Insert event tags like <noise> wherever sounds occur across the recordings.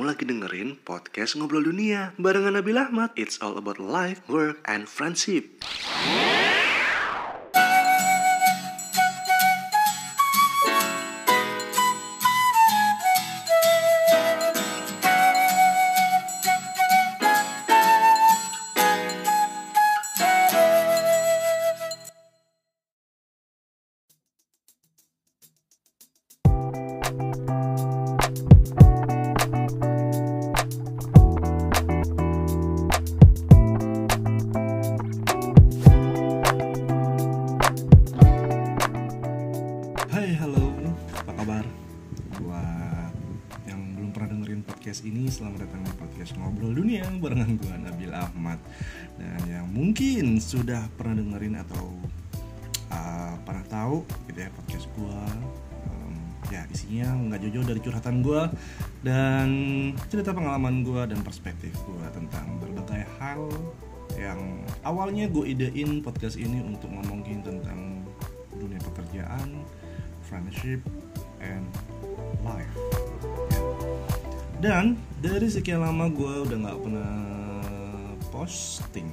Kamu lagi dengerin podcast Ngobrol Dunia barengan Nabil Ahmad. It's all about life, work, and friendship. Pengalaman gue dan perspektif gue tentang berbagai hal yang awalnya gue idein podcast ini untuk ngomongin tentang dunia pekerjaan, friendship, and life. Dan dari sekian lama gue udah nggak pernah posting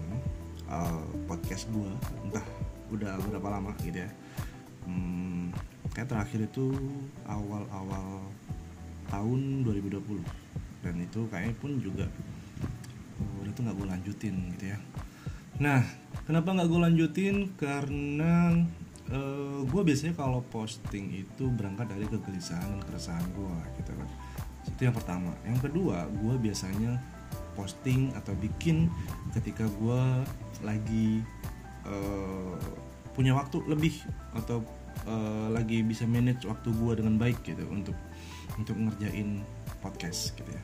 uh, podcast gue, entah udah berapa lama gitu ya. Hmm, kayak terakhir itu awal-awal tahun 2020 dan itu kayaknya pun juga udah tuh nggak gue lanjutin gitu ya. Nah, kenapa nggak gue lanjutin? Karena uh, gue biasanya kalau posting itu berangkat dari kegelisahan dan keresahan gue gitu kan itu yang pertama yang kedua gue biasanya posting atau bikin ketika gue lagi uh, punya waktu lebih atau uh, lagi bisa manage waktu gue dengan baik gitu untuk untuk ngerjain podcast gitu ya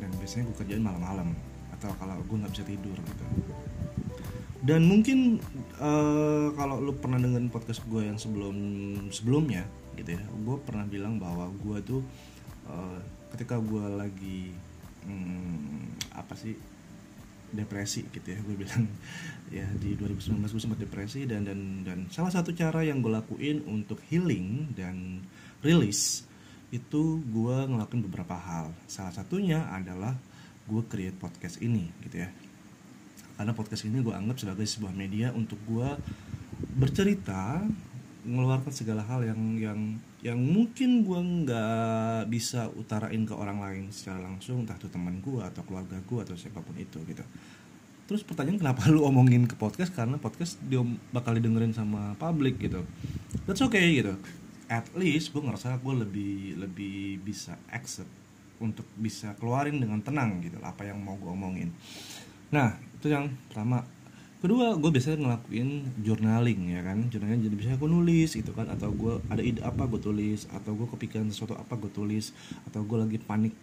dan biasanya gue kerjain malam-malam atau kalau gue nggak bisa tidur gitu. Dan mungkin uh, kalau lu pernah dengerin podcast gue yang sebelum sebelumnya gitu ya gue pernah bilang bahwa gue tuh uh, ketika gue lagi hmm, apa sih depresi gitu ya gue bilang <laughs> ya di 2019 gue sempat depresi dan dan dan salah satu cara yang gue lakuin untuk healing dan release itu gue ngelakuin beberapa hal. Salah satunya adalah gue create podcast ini gitu ya. Karena podcast ini gue anggap sebagai sebuah media untuk gue bercerita mengeluarkan segala hal yang yang yang mungkin gue nggak bisa utarain ke orang lain secara langsung entah itu teman gue atau keluarga gue atau siapa pun itu gitu. Terus pertanyaan kenapa lu omongin ke podcast? Karena podcast dia bakal didengerin sama publik gitu. That's okay gitu at least gue ngerasa gue lebih lebih bisa accept untuk bisa keluarin dengan tenang gitu apa yang mau gue omongin. Nah itu yang pertama. Kedua gue biasanya ngelakuin journaling ya kan? Journaling jadi biasanya gue nulis gitu kan? Atau gue ada ide apa gue tulis atau gue kepikiran sesuatu apa gue tulis atau gue lagi panik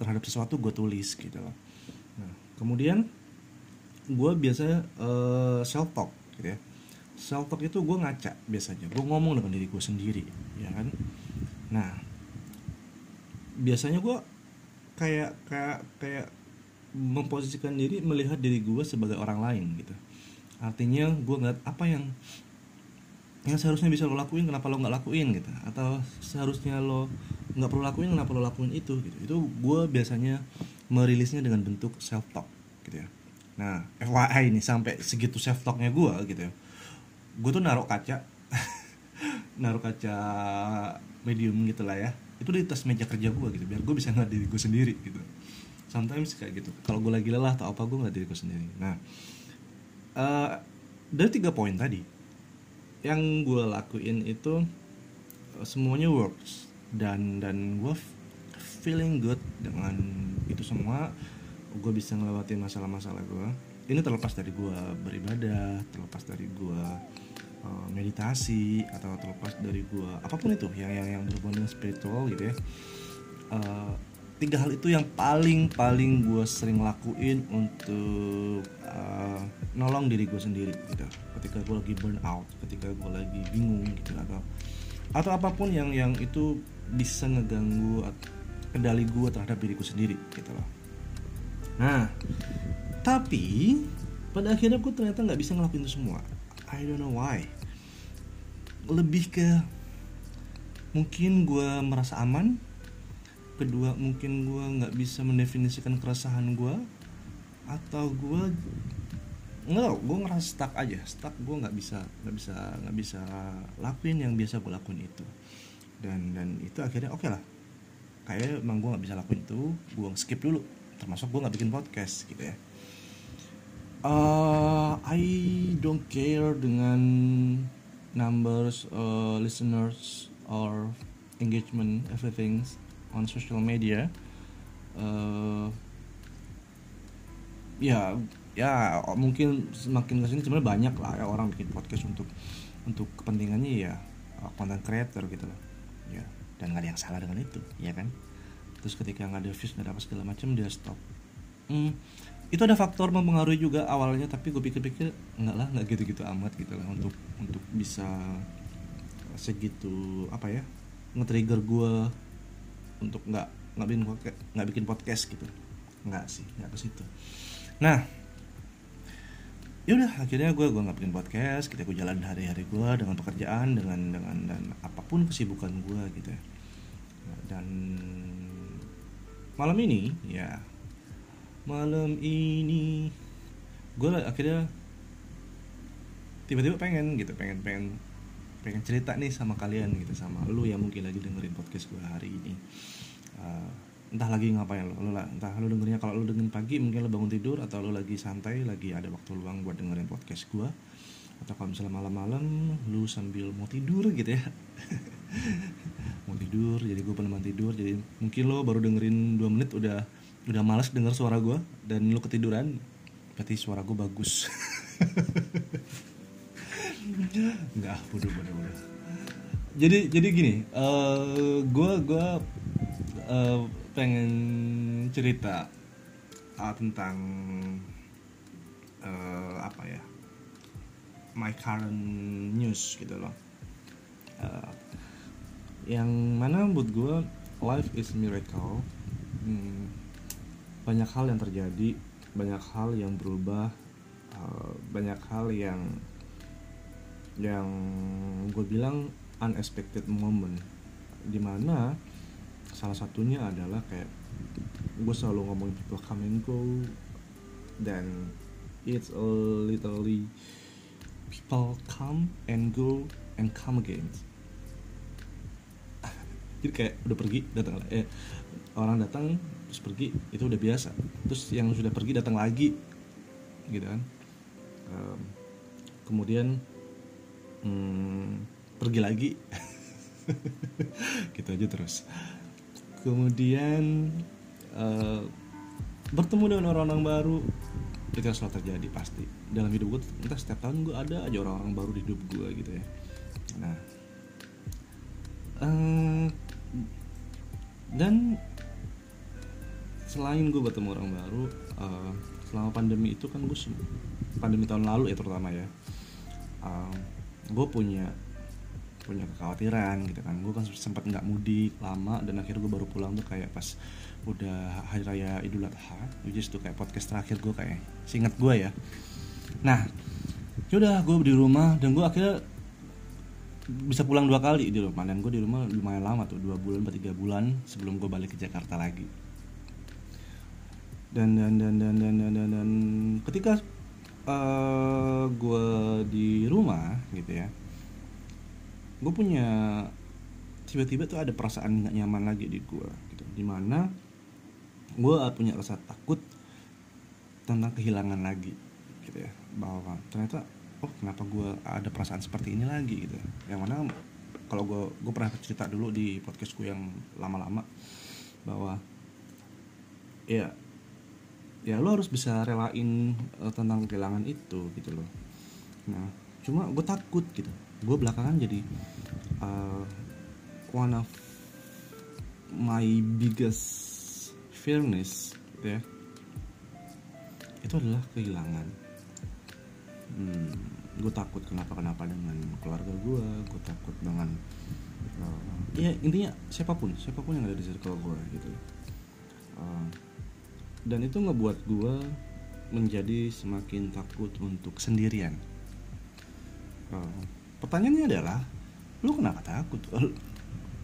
terhadap sesuatu gue tulis gitu loh nah kemudian gue biasanya uh, self talk gitu ya self talk itu gue ngaca biasanya. Gue ngomong dengan diri gue sendiri ya kan? Nah biasanya gue kayak kayak kayak memposisikan diri melihat diri gue sebagai orang lain gitu. Artinya gue ngeliat apa yang yang seharusnya bisa lo lakuin kenapa lo nggak lakuin gitu. Atau seharusnya lo nggak perlu lakuin kenapa lo lakuin itu gitu. Itu gue biasanya merilisnya dengan bentuk self talk gitu ya. Nah FYI ini sampai segitu self talknya gue gitu ya gue tuh naruh kaca. <laughs> Naruh kaca medium gitu lah ya. Itu di tas meja kerja gue gitu biar gue bisa ngeliat diri gue sendiri gitu. Sometimes kayak gitu. Kalau gue lagi lelah atau apa gue ngeliat diri gue sendiri. Nah uh, dari tiga poin tadi. Yang gue lakuin itu uh, semuanya works. Dan dan gue feeling good dengan itu semua. Gue bisa ngelewati masalah-masalah gue ini terlepas dari gue beribadah terlepas dari gue uh, meditasi atau terlepas dari gue apa pun itu yang yang yang berhubungan dengan spiritual gitu ya. Uh, tiga hal itu yang paling paling gue sering lakuin untuk uh, nolong diri gue sendiri gitu. Ketika gue lagi burn out ketika gue lagi bingung gitu atau atau apa pun yang yang itu bisa ngeganggu kendali gue terhadap diriku sendiri gitu loh. Nah tapi pada akhirnya gue ternyata nggak bisa ngelakuin itu semua. I don't know why. Lebih ke mungkin gue merasa aman. Kedua mungkin gue nggak bisa mendefinisikan keresahan gue atau gue nggak gue ngerasa stuck aja. Stuck gue nggak bisa nggak bisa nggak bisa lakuin yang biasa gue lakuin itu. Dan dan itu akhirnya oke okay lah. Kayak emang gue nggak bisa lakuin itu. Gue skip dulu. Termasuk gue nggak bikin podcast gitu ya uh, I don't care dengan numbers uh, listeners or engagement everything on social media. Uh, ya ya mungkin semakin ke sini sebenarnya banyak lah ya orang bikin podcast untuk untuk kepentingannya ya content creator gitu loh. Ya dan nggak ada yang salah dengan itu ya kan? Terus ketika nggak ada views nggak ada apa segala macam dia stop. Hmm, itu ada faktor mempengaruhi juga awalnya tapi gue pikir-pikir nggak lah nggak gitu-gitu amat gitu lah untuk untuk bisa segitu apa ya nge-trigger gue untuk nggak nggak bikin nggak bikin podcast gitu. Nggak sih nggak ke situ. Nah yaudah akhirnya gue gue nggak bikin podcast kita gue jalan hari-hari gue dengan pekerjaan dengan dengan dan apa pun kesibukan gue gitu ya. Dan malam ini ya malam ini. Gue akhirnya tiba-tiba pengen gitu pengen pengen pengen cerita nih sama kalian gitu sama lu yang mungkin lagi dengerin podcast gue hari ini. Uh, entah lagi ngapain lo, lo lah, entah lo dengernya kalau lo dengerin pagi mungkin lo bangun tidur atau lo lagi santai lagi ada waktu luang buat dengerin podcast gue atau kalau misalnya malam-malam lu sambil mau tidur gitu ya. <laughs> Mau tidur jadi gue peneman tidur jadi mungkin lo baru dengerin dua menit udah udah males denger suara gue dan lo ketiduran berarti suara gue bagus. <laughs> Nggak bodoh bodoh bodoh. Jadi jadi gini uh, gue gue uh, pengen cerita uh, tentang uh, apa ya my current news gitu loh. Uh, yang mana buat gue life is miracle. Hmm, banyak hal yang terjadi banyak hal yang berubah uh, banyak hal yang yang gue bilang unexpected moment. Di mana salah satunya adalah kayak gue selalu ngomongin people come and go dan it's a literally people come and go and come again jadi kayak udah pergi datang eh orang datang terus pergi itu udah biasa. Terus yang sudah pergi datang lagi gitu kan. Um, kemudian hmm, pergi lagi. <laughs> Gitu aja terus. Kemudian uh, bertemu dengan orang-orang baru. Itu yang selalu terjadi pasti. Dalam hidup gue entah setiap tahun gue ada aja orang-orang baru di hidup gue gitu ya. Nah uh, dan selain gue bertemu orang baru uh, selama pandemi itu kan gue pandemi tahun lalu ya terutama ya uh, gue punya punya kekhawatiran gitu kan. Gue kan sempat nggak mudik lama dan akhirnya gue baru pulang tuh kayak pas udah hari raya idul adha which is kayak podcast terakhir gue kayak singkat gue ya. Nah yaudah gue di rumah dan gue akhirnya bisa pulang dua kali di rumah. Dan gue di rumah lumayan lama tuh dua bulan atau tiga bulan sebelum gue balik ke Jakarta lagi. Dan dan dan dan dan dan, dan, dan ketika uh, gue di rumah gitu ya gue punya tiba-tiba tuh ada perasaan nggak nyaman lagi di gue gitu. Di mana gue punya rasa takut tentang kehilangan lagi gitu ya bahwa ternyata oh kenapa gue ada perasaan seperti ini lagi gitu. Yang mana kalau gue gue pernah cerita dulu di podcast gue yang lama-lama bahwa ya ya lo harus bisa relain uh, tentang kehilangan itu gitu loh. Nah cuma gue takut gitu. Gue belakangan jadi uh, one of my biggest fearness ya itu adalah kehilangan hmm, gue takut kenapa kenapa dengan keluarga gue gue takut dengan uh, ya intinya siapa pun siapa pun yang ada di circle gue gitu. Uh, dan itu ngebuat gue menjadi semakin takut untuk sendirian. Uh, pertanyaannya adalah lu kenapa takut?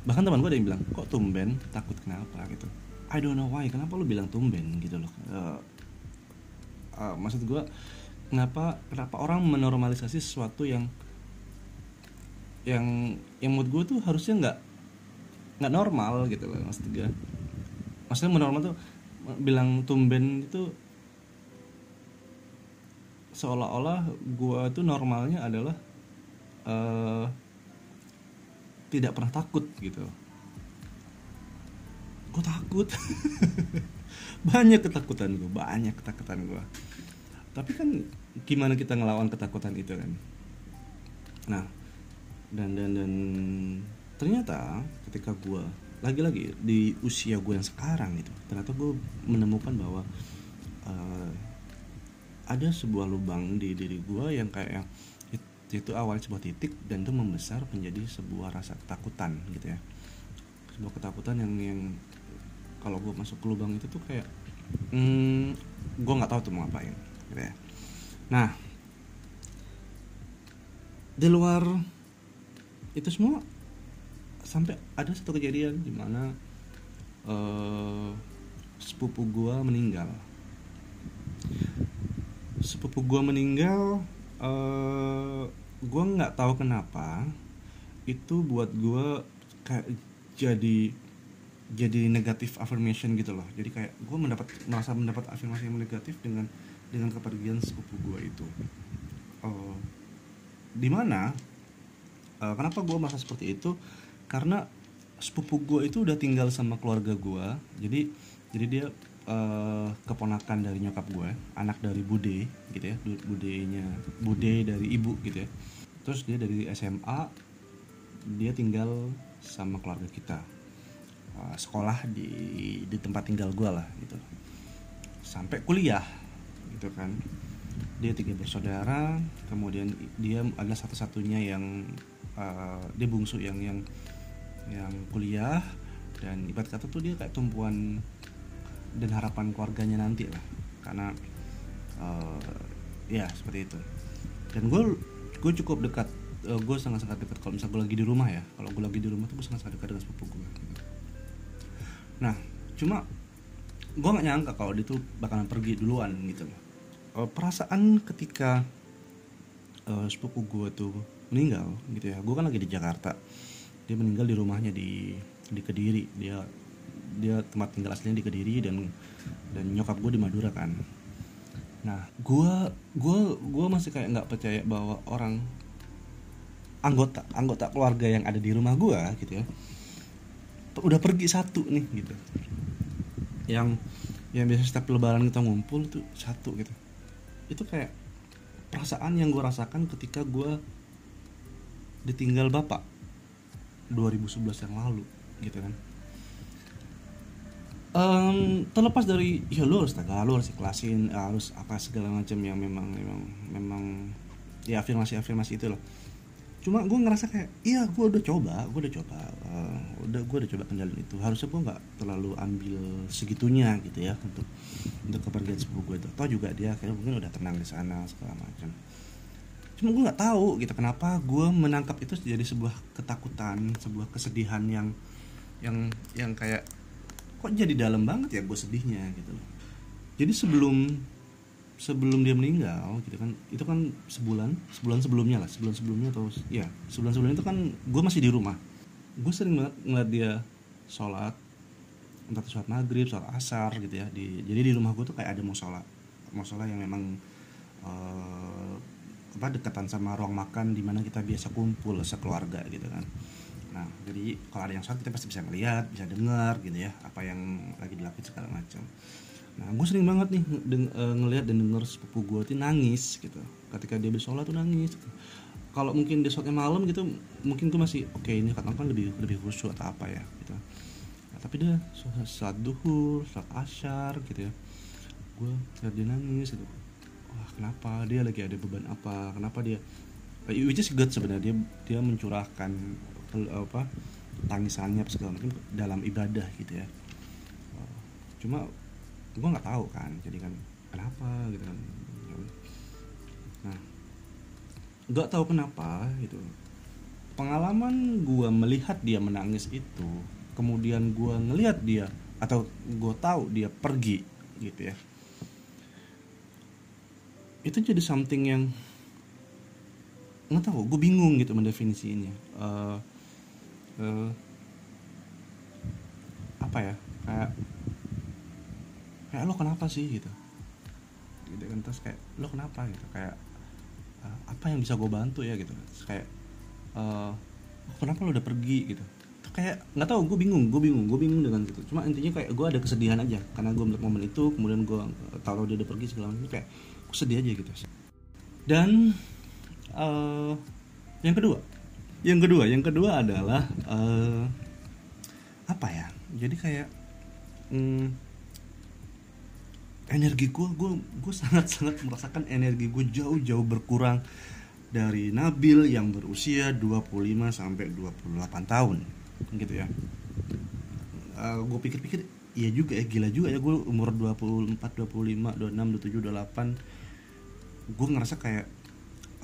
Bahkan teman gue ada yang bilang kok tumben? Takut kenapa? Gitu. I don't know why. Kenapa lu bilang tumben? Gitu loh. Uh, uh, maksud gue kenapa kenapa orang menormalisasi sesuatu yang yang yang menurut gue tuh harusnya nggak nggak normal gitu loh maksud gue maksudnya menormal tuh bilang tumben itu seolah-olah gue tuh normalnya adalah uh, tidak pernah takut gitu. Gue takut. <laughs> Banyak ketakutan gue banyak ketakutan gue tapi kan gimana kita ngelawan ketakutan itu kan? Nah dan dan dan ternyata ketika gue lagi-lagi di usia gue yang sekarang gitu ternyata gue menemukan bahwa uh, ada sebuah lubang di diri gue yang kayak itu awal sebuah titik dan itu membesar menjadi sebuah rasa ketakutan gitu ya. Sebuah ketakutan yang yang kalau gue masuk ke lubang itu tuh kayak hmm, gue nggak tahu tuh mau ngapain gitu ya. Nah di luar itu semua sampai ada satu kejadian di mana uh, sepupu gue meninggal. Sepupu gue meninggal uh, gue nggak tahu kenapa itu buat gue kayak jadi jadi negatif affirmation gitu loh. Jadi kayak gue mendapat merasa mendapat afirmasi yang negatif dengan dengan kepergian sepupu gue itu. Uh, di mana uh, kenapa gue merasa seperti itu? Karena sepupu gue itu udah tinggal sama keluarga gue jadi jadi dia uh, keponakan dari nyokap gue anak dari bude gitu ya. Budenya bude dari ibu gitu ya. Terus dia dari SMA dia tinggal sama keluarga kita. Uh, sekolah di di tempat tinggal gue lah gitu. Sampai kuliah gitu kan. Dia tiga bersaudara kemudian dia adalah satu-satunya yang uh, dia bungsu yang yang yang kuliah dan ibarat kata tuh dia kayak tumpuan dan harapan keluarganya nanti lah. Karena uh, ya seperti itu. Dan gue gue cukup dekat uh, gue sangat sangat dekat kalau misalnya gue lagi di rumah ya. Kalau gue lagi di rumah tuh gue sangat sangat dekat dengan sepupu gue nah cuma gue nggak nyangka kalau dia tuh bakalan pergi duluan gitu. Uh, perasaan ketika uh, sepupu gue tuh meninggal gitu ya. Gue kan lagi di Jakarta. Dia meninggal di rumahnya di di Kediri. Dia dia tempat tinggal aslinya di Kediri dan dan nyokap gue di Madura kan. Nah gue gue gue masih kayak nggak percaya bahwa orang anggota anggota keluarga yang ada di rumah gue gitu ya udah pergi satu nih gitu yang yang biasa setiap lebaran kita ngumpul tuh satu gitu. Itu kayak perasaan yang gue rasakan ketika gue ditinggal bapak 2011 yang lalu gitu kan. Um, terlepas dari ya lu harus tegar lu harus ikhlasin harus apa segala macam yang memang memang memang ya afirmasi afirmasi itu loh cuma gue ngerasa kayak iya gue udah coba gue udah coba uh, udah gue udah coba kendalin itu. Harusnya gue nggak terlalu ambil segitunya gitu ya untuk untuk kepergian sepupu gue itu. Atau juga dia kayak mungkin udah tenang di sana segala macam. Cuma gue nggak tahu gitu kenapa gue menangkap itu jadi sebuah ketakutan sebuah kesedihan yang yang yang kayak kok jadi dalam banget ya gue sedihnya gitu. Jadi sebelum sebelum dia meninggal gitu kan itu kan sebulan sebulan sebelumnya lah sebulan sebelumnya atau ya sebulan sebelumnya itu kan gue masih di rumah. Gue sering banget ngeliat dia sholat entah itu sholat maghrib sholat asar gitu ya di jadi di rumah gue tuh kayak ada musola. Musola yang memang uh, apa dekatan sama ruang makan di mana kita biasa kumpul sekeluarga gitu kan. Nah, jadi kalau ada yang sholat kita pasti bisa ngeliat, bisa dengar gitu ya apa yang lagi dilakukan segala macam. Nah, gue sering banget nih deng, e, ngelihat dan denger sepupu gue tuh nangis gitu. Ketika dia bersolat tuh nangis. Gitu. Kalau mungkin dia sholatnya malam gitu, mungkin gue masih oke okay, ini katakan lebih lebih khusyuk atau apa ya gitu. Nah, tapi dia sholat duhur, sholat asyar gitu ya. Gue lihat dia nangis gitu. Wah, kenapa dia lagi ada beban apa? Kenapa dia which is good sebenarnya dia dia mencurahkan apa tangisannya segala macam dalam ibadah gitu ya cuma gue nggak tahu kan jadi kan kenapa gitu kan. Nah nggak tahu kenapa gitu. Pengalaman gue melihat dia menangis itu kemudian gue ngelihat dia atau gue tahu dia pergi gitu ya. Itu jadi something yang nggak tahu gue bingung gitu mendefinisinya. Uh, uh, apa ya kayak kayak lo kenapa sih? Gitu. Gitu kan terus kayak lo kenapa? Gitu. Kayak uh, apa yang bisa gue bantu ya? Gitu. Terus kayak uh, kenapa lo udah pergi? Gitu. Tuh kayak nggak tahu gue bingung gue bingung gue bingung dengan itu cuma intinya kayak gue ada kesedihan aja. Karena gue melihat momen itu kemudian gue tahu dia udah pergi segala macam kayak gue sedih aja gitu. Dan uh, yang kedua yang kedua yang kedua adalah uh, apa ya? Jadi kayak hmm, energi gue gue gue sangat sangat merasakan energi gue jauh jauh berkurang dari Nabil yang berusia 25 sampai 28 tahun gitu ya uh, gue pikir-pikir iya juga ya gila juga ya gue umur 24 25 26 27 28 gue ngerasa kayak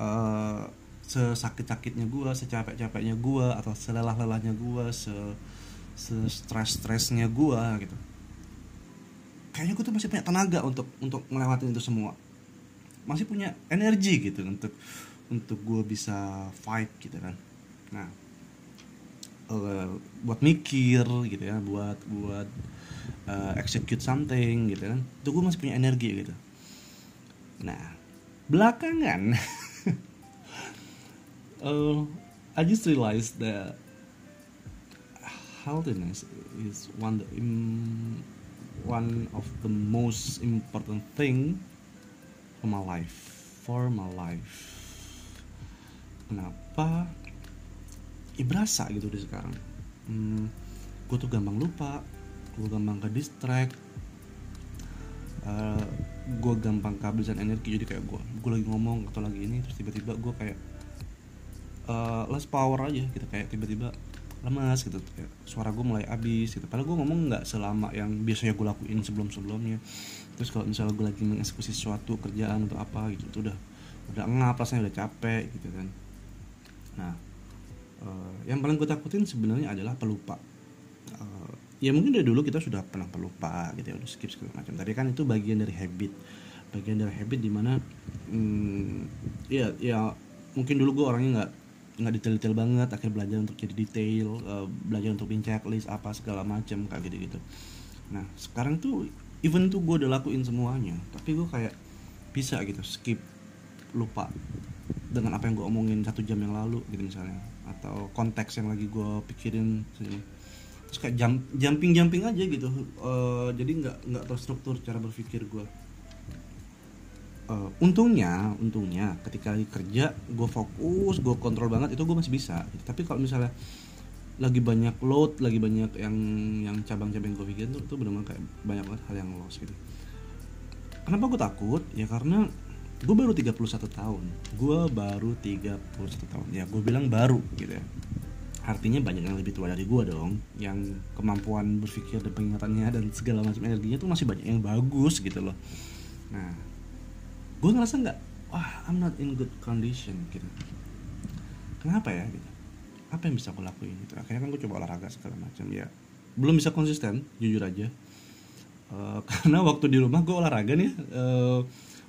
uh, sesakit-sakitnya gue, secapek-capeknya gue atau selelah-lelahnya gue, se stres-stresnya gue gitu. Kayaknya gue tuh masih punya tenaga untuk untuk melewati itu semua. Masih punya energi gitu untuk untuk gue bisa fight gitu kan. Nah, uh, buat mikir gitu ya, buat buat uh, execute something gitu kan. Itu gue masih punya energi gitu. Nah, belakangan uh, <laughs> I just realized that healthiness is one um, one of the most important thing for my life for my life. Kenapa? Ya berasa gitu di sekarang. Hmm, gue tuh gampang lupa gue gampang ke distract uh, gue gampang kehabisan energi jadi kayak gue gue lagi ngomong atau lagi ini terus tiba-tiba gue kayak uh, less power aja gitu kayak tiba-tiba lemas gitu. Suara gue mulai habis gitu. Padahal gue ngomong nggak selama yang biasanya gue lakuin sebelum-sebelumnya. Terus kalau misalnya gue lagi mengeksekusi sesuatu kerjaan atau apa gitu itu udah udah ngap rasanya udah capek gitu kan. Nah uh, yang paling gue takutin sebenarnya adalah pelupa. Uh, ya mungkin dari dulu kita sudah pernah pelupa gitu ya udah skip segala macam. Tadi kan itu bagian dari habit. Bagian dari habit di mana hmm, ya ya mungkin dulu gue orangnya nggak nggak detail-detail banget akhirnya belajar untuk jadi detail uh, belajar untuk bikin checklist apa segala macam kayak gitu gitu nah sekarang tuh even tuh gue udah lakuin semuanya tapi gue kayak bisa gitu skip lupa dengan apa yang gue omongin satu jam yang lalu gitu misalnya atau konteks yang lagi gue pikirin terus kayak jump, jumping jumping aja gitu uh, jadi nggak nggak terstruktur cara berpikir gue uh, untungnya untungnya ketika lagi kerja gue fokus gue kontrol banget itu gue masih bisa. Tapi kalau misalnya lagi banyak load lagi banyak yang yang cabang-cabang gue pikirin tuh itu benar-benar kayak banyak banget hal yang lost gitu. Kenapa gue takut? Ya karena gue baru 31 tahun. Gue baru 31 tahun. Ya gue bilang baru gitu ya. Artinya banyak yang lebih tua dari gue dong yang kemampuan berpikir dan pengingatannya dan segala macam energinya tuh masih banyak yang bagus gitu loh. Nah gue ngerasa nggak wah I'm not in good condition gitu. Kenapa ya gitu? Apa yang bisa aku lakuin? Gitu akhirnya kan gue coba olahraga segala macam ya. Belum bisa konsisten jujur aja. Uh, <laughs> karena waktu di rumah gue olahraga nih uh,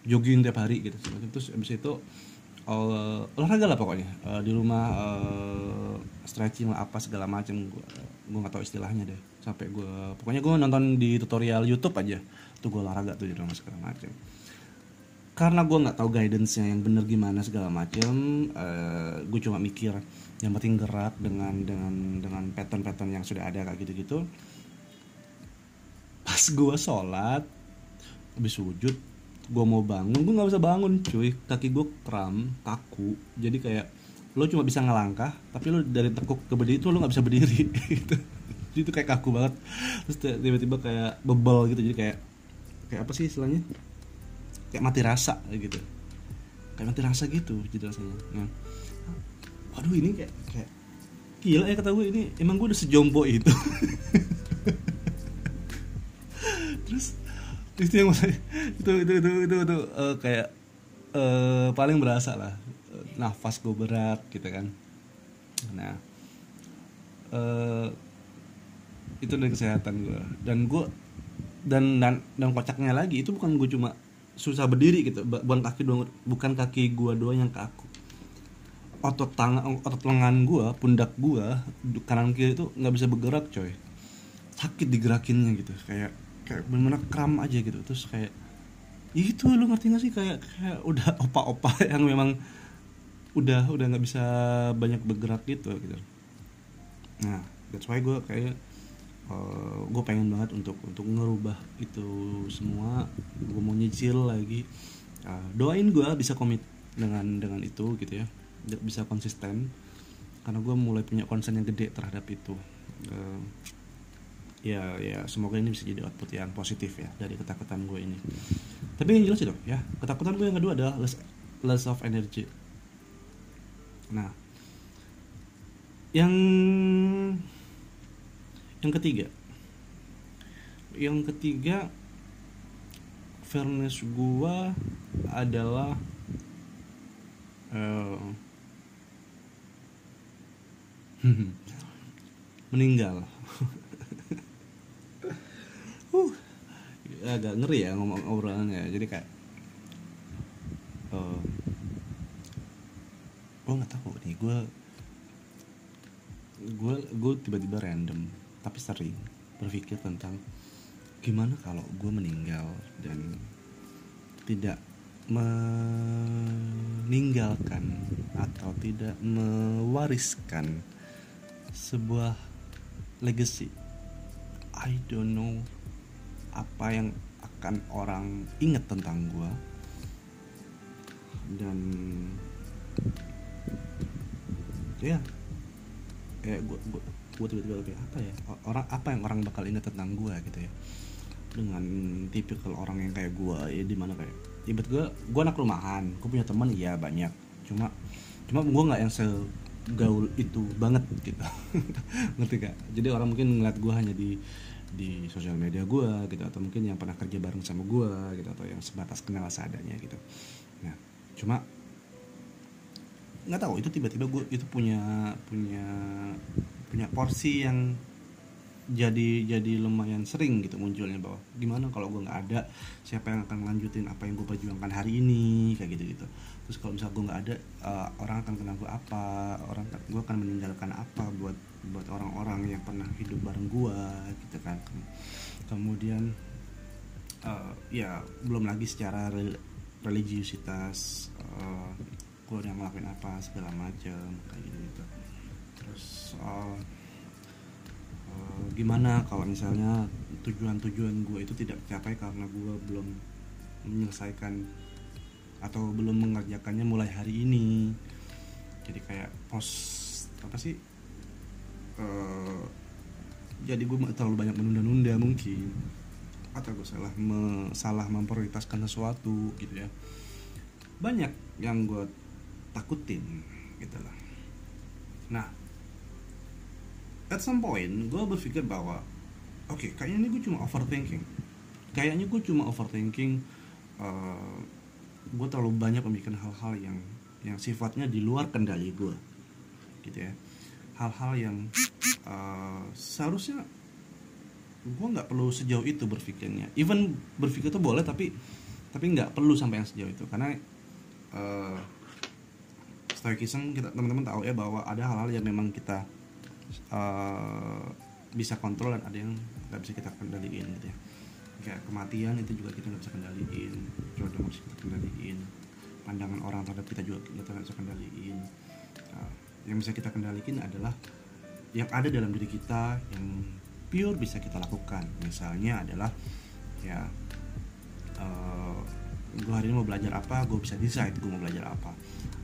jogging tiap hari gitu. Terus abis itu uh, olahraga lah pokoknya. Uh, di rumah uh, stretching lah apa segala macam gue gue nggak tahu istilahnya deh. Sampai gue pokoknya gue nonton di tutorial YouTube aja. Tuh gue olahraga tuh di rumah segala macam karena gue nggak tahu guidance-nya yang bener gimana segala macem uh, gue cuma mikir yang penting gerak dengan dengan dengan pattern-pattern yang sudah ada kayak gitu-gitu. Pas gue sholat habis sujud gue mau bangun gue nggak bisa bangun cuy. Kaki gue kram kaku. Jadi kayak lo cuma bisa ngelangkah tapi lo dari tekuk ke berdiri itu lo nggak bisa berdiri. <laughs> Gitu. Jadi itu kayak kaku banget. Terus tiba-tiba kayak bebel gitu. Jadi kayak kayak apa sih istilahnya kayak mati rasa gitu. Kayak mati rasa gitu jadi rasanya. Nah, waduh ini kayak kayak gila ya kata gue ini. Emang gue udah sejompo itu. <laughs> Terus itu yang itu itu itu itu, itu, uh, kayak uh, paling berasa lah. Nafas gue berat gitu kan. Nah. Eh, itu dari kesehatan gue dan gue dan dan dan kocaknya lagi itu bukan gue cuma susah berdiri gitu. Bukan kaki doang bukan kaki gue doang yang kaku. Otot tangan otot lengan gue pundak gue kanan kiri itu nggak bisa bergerak coy. Sakit digerakinnya gitu. Kayak kayak benar-benar kram aja gitu. Terus kayak ya itu lu ngerti gak sih? Kayak kayak udah <laughs> opa-opa yang memang udah udah nggak bisa banyak bergerak gitu gitu. Nah that's why gue kayak gue pengen banget untuk untuk ngerubah itu semua. Gue mau nyicil lagi. Uh, doain gue bisa komit dengan dengan itu gitu ya. Bisa konsisten. Karena gue mulai punya concern yang gede terhadap itu. Uh, ya ya semoga ini bisa jadi output yang positif ya dari ketakutan gue ini. Tapi yang jelas itu ya ketakutan gue yang kedua adalah less, less of energy. Nah yang yang ketiga. Yang ketiga fairness gua adalah eh, <laughs> meninggal. <laughs> Uh, agak ngeri ya ngomong obrolannya. Jadi kayak uh, gue nggak tahu nih gue gue gue tiba-tiba random tapi sering berpikir tentang gimana kalau gue meninggal dan tidak meninggalkan atau tidak mewariskan sebuah legacy. I don't know apa yang akan orang ingat tentang gue dan ya kayak gue gue gue tiba-tiba kayak apa ya? Orang apa yang orang bakal ingat tentang gue gitu ya. Dengan tipikal orang yang kayak gue ya di mana kayak ibet gue gue anak rumahan gue punya teman iya banyak. Cuma cuma gue nggak yang segaul itu banget gitu. <laughs> Ngerti gak jadi orang mungkin ngeliat gue hanya di di sosial media gue gitu atau mungkin yang pernah kerja bareng sama gue gitu atau yang sebatas kenal seadanya gitu. Nah cuma nggak tahu itu tiba-tiba gue itu punya punya punya porsi yang jadi jadi lumayan sering gitu munculnya bahwa gimana kalau gue nggak ada? Siapa yang akan melanjutin apa yang gue perjuangkan hari ini? Kayak gitu gitu terus kalau misalnya gue nggak ada uh, orang akan kenal gue apa? Orang gue akan meninggalkan apa buat buat orang-orang yang pernah hidup bareng gue gitu kan. Kemudian uh, ya belum lagi secara religiusitas uh, gue udah ngelakuin apa segala macam kayak gitu gitu uh, uh, gimana kalau misalnya tujuan-tujuan gue itu tidak tercapai karena gue belum menyelesaikan atau belum mengerjakannya mulai hari ini. Jadi kayak pos apa sih uh, jadi gue terlalu banyak menunda-nunda mungkin. Atau gue salah me, salah memprioritaskan sesuatu gitu ya. Banyak yang gue takutin gitu lah. Nah at some point gue berpikir bahwa oke okay, kayaknya ini gue cuma overthinking. Kayaknya gue cuma overthinking uh, gue terlalu banyak memikirkan hal-hal yang yang sifatnya di luar kendali gue gitu ya. Hal-hal yang uh, seharusnya gue nggak perlu sejauh itu berpikirnya. Even berpikir itu boleh tapi tapi nggak perlu sampai yang sejauh itu. Karena uh, stoicism kita teman-teman tahu ya bahwa ada hal-hal yang memang kita uh, bisa kontrol dan ada yang nggak bisa kita kendaliin gitu ya. Kayak kematian itu juga kita nggak bisa kendaliin jodoh nggak bisa kita kendaliin pandangan orang terhadap kita juga kita nggak bisa kendaliin. Uh, yang bisa kita kendalikan adalah yang ada dalam diri kita yang pure bisa kita lakukan. Misalnya adalah ya uh, gue hari ini mau belajar apa gue bisa decide gue mau belajar apa.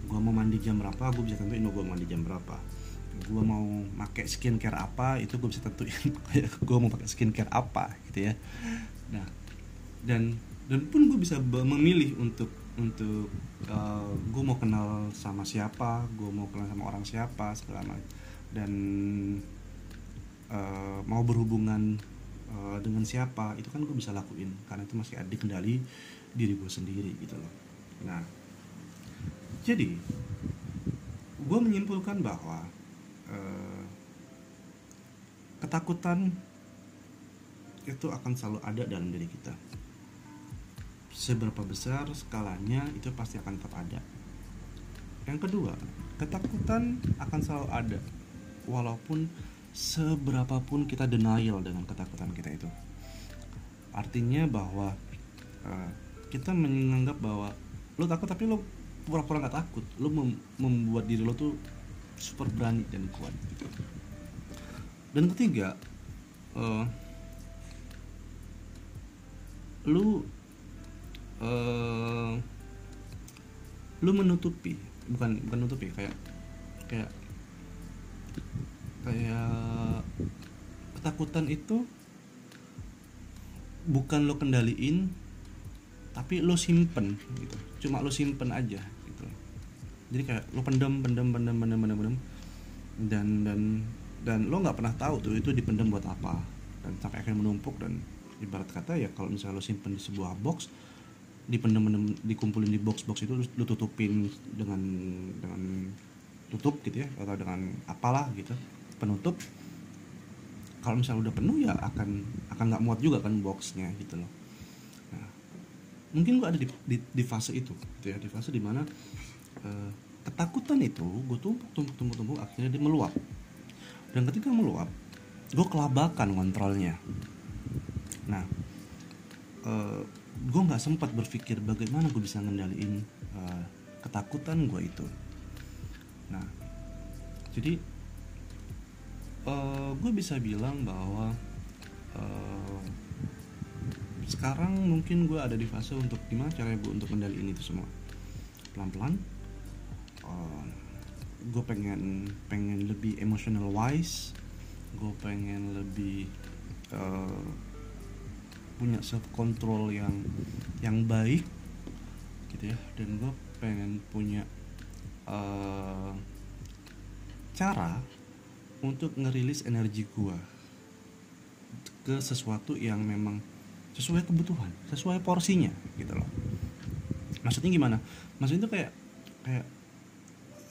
Gue mau mandi jam berapa gue bisa tentuin mau mandi jam berapa gue mau pakai skincare apa itu gue bisa tentuin <laughs> gue mau pakai skincare apa gitu ya. Nah dan dan pun gue bisa memilih untuk untuk uh, gue mau kenal sama siapa gue mau kenal sama orang siapa segala macam. Dan uh, mau berhubungan uh, dengan siapa itu kan gue bisa lakuin karena itu masih ada kendali diri gue sendiri gitu loh. Nah jadi gue menyimpulkan bahwa uh, ketakutan itu akan selalu ada dalam diri kita. Seberapa besar skalanya itu pasti akan tetap ada. Yang kedua ketakutan akan selalu ada walaupun seberapapun kita denial dengan ketakutan kita itu. Artinya bahwa uh, kita menganggap bahwa lo takut tapi lo pura-pura nggak takut. Lo mem membuat diri lo tuh super berani dan kuat. Dan ketiga uh, lu uh, lu menutupi bukan bukan menutupi kayak kayak kayak ketakutan itu bukan lo kendaliin tapi lo simpen gitu. Cuma lo simpen aja jadi kayak lo pendem pendem pendem pendem pendem pendem. Dan dan dan lo nggak pernah tahu tuh itu dipendem buat apa. Dan sampai akhirnya menumpuk dan ibarat kata ya kalau misalnya lo simpen di sebuah box dipendem pendem dikumpulin di box box itu lo tutupin dengan dengan tutup gitu ya atau dengan apalah gitu penutup. Kalau misalnya udah penuh ya akan akan nggak muat juga kan boxnya gitu loh. Mungkin gue ada di, di, di fase itu gitu ya di fase di mana uh, ketakutan itu gue tumpuk tumpuk tumpuk tumpuk akhirnya dia meluap. Dan ketika meluap gue kelabakan kontrolnya nah uh, eh, gue nggak sempat berpikir bagaimana gue bisa ngendaliin uh, ketakutan gue itu. Nah jadi uh, gue bisa bilang bahwa uh, sekarang mungkin gue ada di fase untuk gimana caranya gue untuk kendaliin itu semua. Pelan-pelan uh, gue pengen pengen lebih emotional wise gue pengen lebih uh, punya self control yang yang baik gitu ya. Dan gue pengen punya uh, cara untuk ngerilis energi gue ke sesuatu yang memang sesuai kebutuhan sesuai porsinya gitu loh. Maksudnya gimana? Maksudnya itu kayak kayak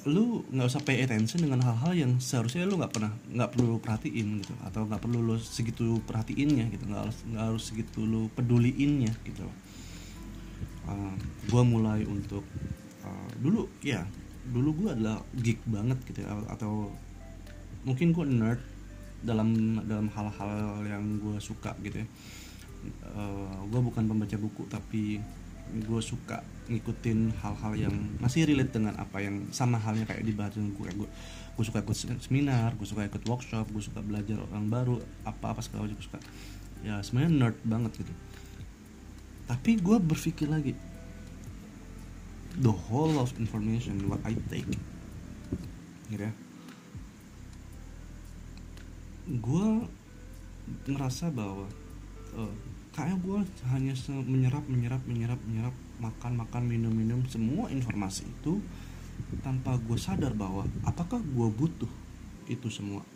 lu nggak usah pay attention dengan hal-hal yang seharusnya lu nggak pernah nggak perlu perhatiin gitu. Atau nggak perlu lu segitu perhatiinnya gitu. Nggak harus nggak harus segitu lu peduliinnya gitu. Uh, gua mulai untuk uh, dulu ya dulu gua adalah geek banget gitu ya, atau mungkin gua nerd dalam dalam hal-hal yang gua suka gitu ya. Uh, eh, gue bukan pembaca buku tapi gue suka ngikutin hal-hal yang masih relate dengan apa yang sama halnya kayak di bahasan gue gue gue suka ikut seminar gue suka ikut workshop gue suka belajar orang baru apa apa segala macam suka. Ya sebenarnya nerd banget gitu. Tapi gue berpikir lagi the whole of information what I take gitu ya. Gue ngerasa bahwa uh, kayaknya gue hanya menyerap menyerap menyerap menyerap makan makan minum minum semua informasi itu tanpa gue sadar bahwa apakah gue butuh itu semua.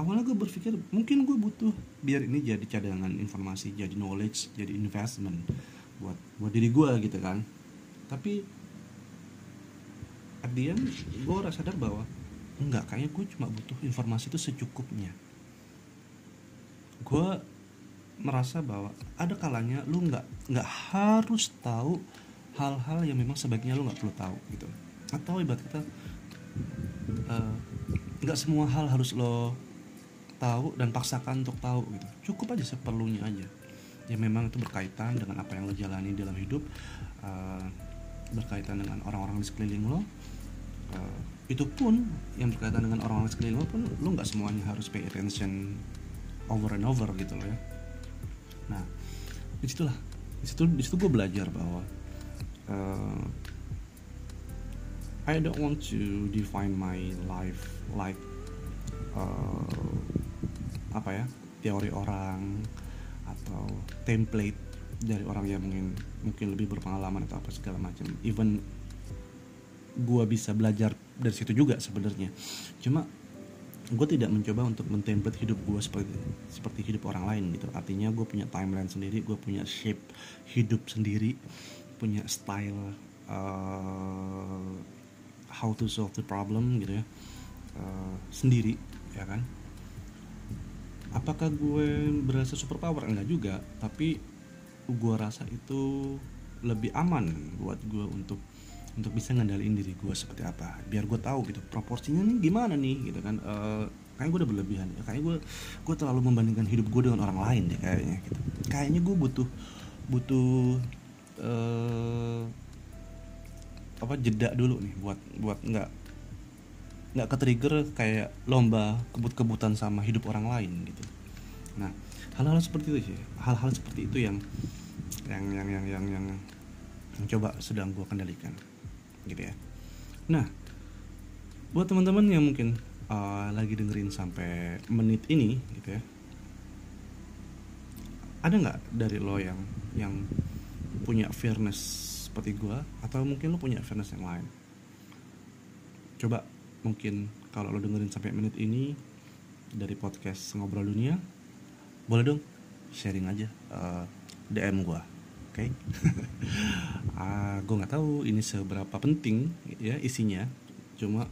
Awalnya gue berpikir mungkin gue butuh biar ini jadi cadangan informasi jadi knowledge jadi investment buat buat diri gue gitu kan. Tapi at the gue rasa sadar bahwa enggak kayaknya gue cuma butuh informasi itu secukupnya. Gue merasa bahwa ada kalanya lu nggak nggak harus tahu hal-hal yang memang sebaiknya lu nggak perlu tahu gitu. Atau ibarat kita eh, nggak uh, semua hal harus lo tahu dan paksakan untuk tahu gitu. Cukup aja seperlunya aja. Ya memang itu berkaitan dengan apa yang lo jalani dalam hidup uh, berkaitan dengan orang-orang di sekeliling lo. Uh, itu pun yang berkaitan dengan orang-orang di sekeliling lo pun lo nggak semuanya harus pay attention over and over gitu loh ya nah di situlah di situ di situ gue belajar bahwa uh, I don't want to define my life like uh, apa ya teori orang atau template dari orang yang mungkin mungkin lebih berpengalaman atau apa segala macam. Even gue bisa belajar dari situ juga sebenarnya. Cuma gue tidak mencoba untuk mentemplate hidup gue seperti seperti hidup orang lain gitu. Artinya gue punya timeline sendiri gue punya shape hidup sendiri punya style uh, how to solve the problem gitu ya. Uh, sendiri ya kan? Apakah gue berasa super power enggak juga. Tapi gue rasa itu lebih aman buat gue untuk untuk bisa ngandalin diri gue seperti apa. Biar gue tahu gitu proporsinya nih gimana nih gitu kan. Uh, kayaknya gue udah berlebihan ya. Kayaknya gue gue terlalu membandingkan hidup gue dengan orang lain deh kayaknya gitu. Kayaknya gue butuh butuh uh, apa jeda dulu nih buat buat nggak nggak ke trigger kayak lomba kebut-kebutan sama hidup orang lain gitu. Nah hal-hal seperti itu sih. Hal-hal seperti itu yang yang yang yang yang yang, yang coba sedang gue kendalikan gitu ya. Nah buat teman-teman yang mungkin uh, lagi dengerin sampai menit ini gitu ya ada nggak dari lo yang yang punya fairness seperti gue atau mungkin lo punya fairness yang lain? Coba mungkin kalau lo dengerin sampai menit ini dari podcast ngobrol dunia boleh dong sharing aja uh, DM gue oke. Okay? uh, gue nggak tahu ini seberapa penting ya isinya. Cuma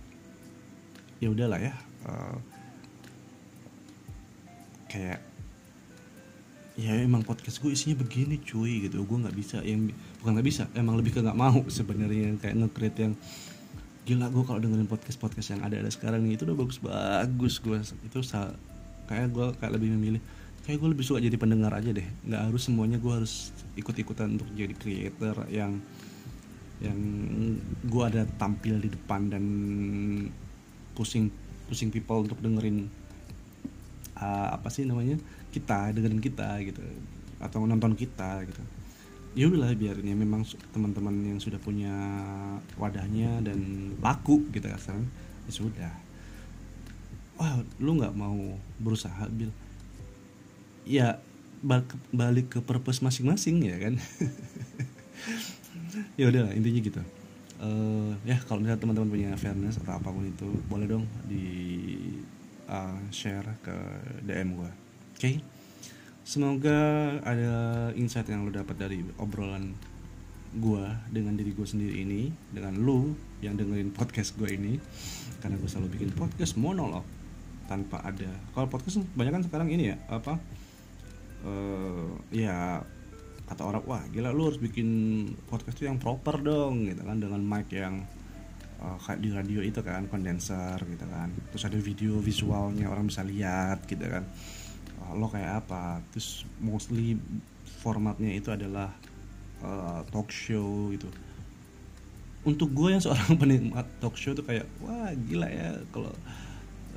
ya udahlah ya uh, kayak ya emang podcast gue isinya begini cuy gitu. Gue nggak bisa yang bukan nggak bisa emang lebih ke nggak mau <laughs> sebenarnya kayak nge yang gila gue kalau dengerin podcast podcast yang ada ada sekarang nih itu udah bagus bagus gue itu kayak gue kayak lebih memilih kayak gue lebih suka jadi pendengar aja deh. Nggak harus semuanya gue harus ikut ikutan untuk jadi creator yang yang gue ada tampil di depan dan pusing pusing people untuk dengerin uh, apa sih namanya kita dengerin kita gitu. Atau nonton kita gitu. Ya udahlah biarnya memang teman-teman yang sudah punya wadahnya dan laku gitu kan. Ya sudah. Wah lu nggak mau berusaha bil ya balik ke purpose masing-masing ya kan? <laughs> Ya udah intinya gitu. Uh, ya kalau misalnya teman-teman punya fairness atau apa pun itu boleh dong di uh, share ke DM gue okay? semoga ada insight yang lo dapat dari obrolan gue dengan diri gue sendiri ini dengan lo yang dengerin podcast gue ini. Karena gue selalu bikin podcast monolog tanpa ada. Kalau podcast banyak kan sekarang ini ya apa uh, ya kata orang wah gila lu harus bikin podcast tuh yang proper dong gitu kan dengan mic yang uh, kayak di radio itu kan kondenser gitu kan. Terus ada video visualnya orang bisa lihat gitu kan. Lo kayak apa? Terus mostly formatnya itu adalah uh, talk show gitu. Untuk gue yang seorang <laughs> penikmat talk show tuh kayak wah gila ya kalau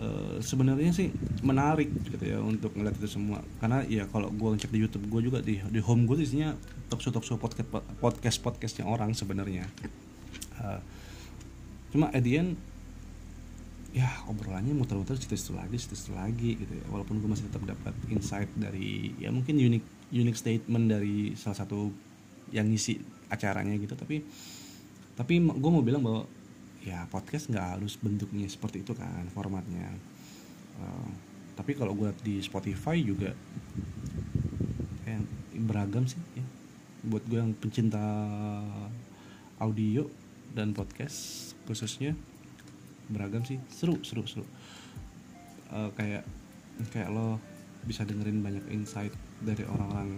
uh, sebenarnya sih menarik gitu ya untuk ngeliat itu semua. Karena ya kalau gue ngecek di YouTube gue juga di di home gue isinya talk show talk show podcast podcast podcastnya orang sebenarnya. Uh, cuma at the end ya obrolannya muter-muter situ-situ lagi situ-situ lagi gitu ya. Walaupun gue masih tetap dapat insight dari ya mungkin unique unique statement dari salah satu yang ngisi acaranya gitu. Tapi tapi gue mau bilang bahwa ya podcast nggak harus bentuknya seperti itu kan formatnya. Uh, tapi kalau gue di Spotify juga yang beragam sih ya. Buat gue yang pencinta audio dan podcast khususnya beragam sih. Seru seru seru. Uh, kayak kayak lo bisa dengerin banyak insight dari orang-orang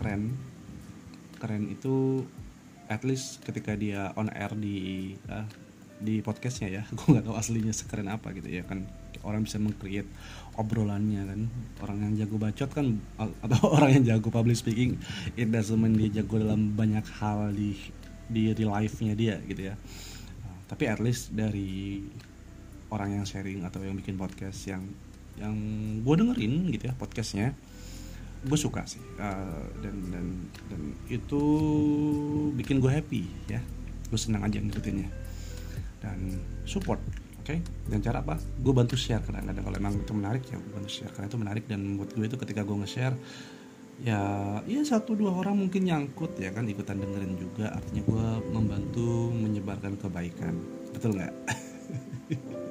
keren. Keren itu at least ketika dia on air di uh, di podcastnya ya. <laughs> Gue nggak tahu aslinya sekeren apa gitu ya kan. Orang bisa mengcreate obrolannya kan. Orang yang jago bacot kan <laughs> atau orang yang jago public speaking it doesn't mean dia jago dalam banyak hal di di real life-nya dia gitu ya. Tapi at least dari orang yang sharing atau yang bikin podcast yang yang gue dengerin gitu ya podcastnya gue suka sih. Uh, dan dan dan itu bikin gue happy ya. Gue senang aja ngikutinnya dan support oke okay? dan cara apa gue bantu share kadang-kadang kalau emang itu menarik ya gue bantu share karena itu menarik dan buat gue itu ketika gue nge-share ya ya satu dua orang mungkin nyangkut ya kan ikutan dengerin juga artinya gue membantu menyebarkan kebaikan betul nggak <laughs>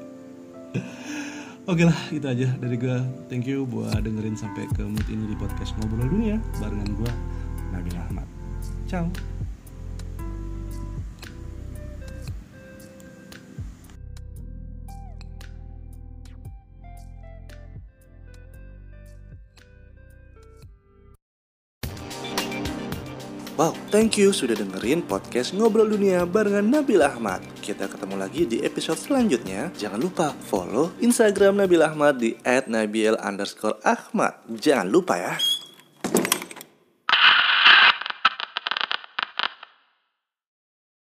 Oke lah, itu aja dari gue. Thank you buat dengerin sampai ke menit ini di podcast Ngobrol Dunia barengan gue, Nabil Ahmad. Ciao. Thank you sudah dengerin podcast Ngobrol Dunia barengan Nabil Ahmad. Kita ketemu lagi di episode selanjutnya. Jangan lupa follow Instagram Nabil Ahmad di @nabil_ahmad. Jangan lupa ya.